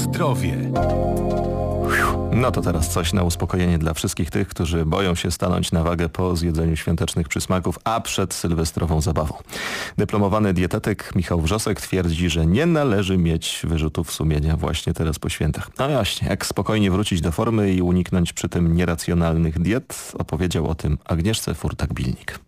zdrowie. No to teraz coś na uspokojenie dla wszystkich tych, którzy boją się stanąć na wagę po zjedzeniu świątecznych przysmaków, a przed sylwestrową zabawą. Dyplomowany dietetyk Michał Wrzosek twierdzi, że nie należy mieć wyrzutów sumienia właśnie teraz po świętach. No właśnie, jak spokojnie wrócić do formy i uniknąć przy tym nieracjonalnych diet, opowiedział o tym Agnieszce Furtak-Bilnik.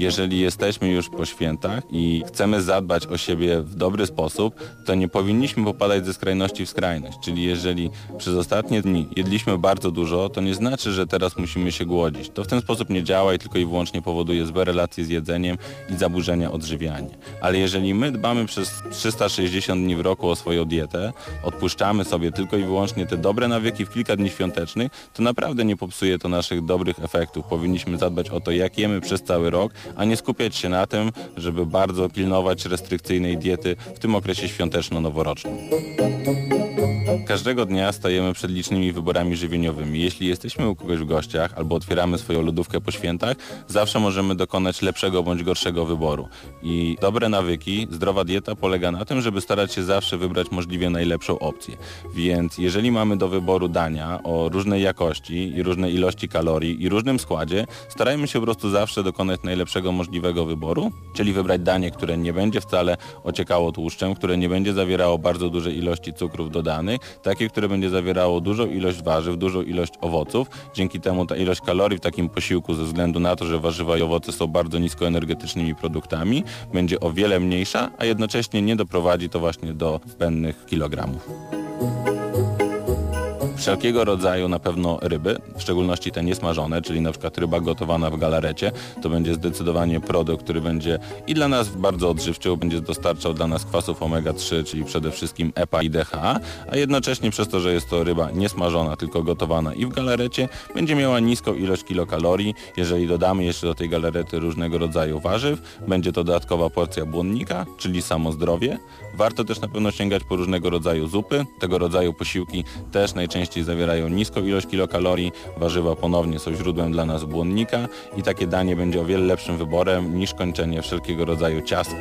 Jeżeli jesteśmy już po świętach i chcemy zadbać o siebie w dobry sposób, to nie powinniśmy popadać ze skrajności w skrajność. Czyli jeżeli przez ostatnie dni jedliśmy bardzo dużo, to nie znaczy, że teraz musimy się głodzić. To w ten sposób nie działa i tylko i wyłącznie powoduje złe relacje z jedzeniem i zaburzenia odżywiania. Ale jeżeli my dbamy przez 360 dni w roku o swoją dietę, odpuszczamy sobie tylko i wyłącznie te dobre nawyki w kilka dni świątecznych, to naprawdę nie popsuje to naszych dobrych efektów. Powinniśmy zadbać o to, jak jemy przez cały rok, a nie skupiać się na tym, żeby bardzo pilnować restrykcyjnej diety w tym okresie świąteczno-noworocznym. Każdego dnia stajemy przed licznymi wyborami żywieniowymi. Jeśli jesteśmy u kogoś w gościach albo otwieramy swoją lodówkę po świętach, zawsze możemy dokonać lepszego bądź gorszego wyboru. I dobre nawyki, zdrowa dieta polega na tym, żeby starać się zawsze wybrać możliwie najlepszą opcję. Więc jeżeli mamy do wyboru dania o różnej jakości i różnej ilości kalorii i różnym składzie, starajmy się po prostu zawsze dokonać najlepszego możliwego wyboru, czyli wybrać danie, które nie będzie wcale ociekało tłuszczem, które nie będzie zawierało bardzo dużej ilości cukrów dodanych, takie, które będzie zawierało dużą ilość warzyw, dużą ilość owoców. Dzięki temu ta ilość kalorii w takim posiłku ze względu na to, że warzywa i owoce są bardzo niskoenergetycznymi produktami, będzie o wiele mniejsza, a jednocześnie nie doprowadzi to właśnie do zbędnych kilogramów wszelkiego rodzaju na pewno ryby, w szczególności te niesmażone, czyli na przykład ryba gotowana w galarecie, to będzie zdecydowanie produkt, który będzie i dla nas bardzo odżywczy, będzie dostarczał dla nas kwasów omega-3, czyli przede wszystkim EPA i DHA, a jednocześnie przez to, że jest to ryba niesmażona, tylko gotowana i w galarecie, będzie miała niską ilość kilokalorii. Jeżeli dodamy jeszcze do tej galarety różnego rodzaju warzyw, będzie to dodatkowa porcja błonnika, czyli samo zdrowie. Warto też na pewno sięgać po różnego rodzaju zupy. Tego rodzaju posiłki też najczęściej najczęściej zawierają niską ilość kilokalorii, warzywa ponownie są źródłem dla nas błonnika i takie danie będzie o wiele lepszym wyborem niż kończenie wszelkiego rodzaju ciast.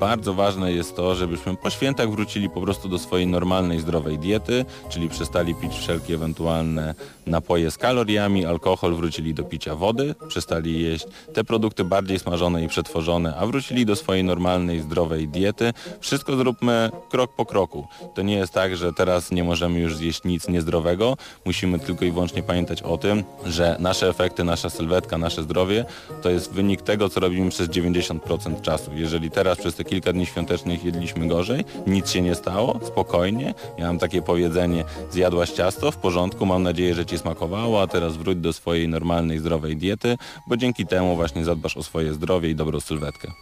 Bardzo ważne jest to, żebyśmy po świętach wrócili po prostu do swojej normalnej, zdrowej diety, czyli przestali pić wszelkie ewentualne napoje z kaloriami, alkohol, wrócili do picia wody, przestali jeść te produkty bardziej smażone i przetworzone, a wrócili do swojej normalnej, zdrowej diety. Wszystko zróbmy krok po kroku. To nie jest tak, że teraz nie możemy już zjeść nic niezdrowego. Musimy tylko i wyłącznie pamiętać o tym, że nasze efekty, nasza sylwetka, nasze zdrowie to jest wynik tego, co robimy przez 90% czasu. Jeżeli teraz przez te kilka dni świątecznych jedliśmy gorzej, nic się nie stało, spokojnie. Ja mam takie powiedzenie, zjadłaś ciasto, w porządku, mam nadzieję, że ci smakowało, a teraz wróć do swojej normalnej, zdrowej diety, bo dzięki temu właśnie zadbasz o swoje zdrowie i dobrą sylwetkę.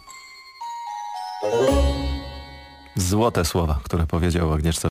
Złote słowa, które powiedział Agnieszce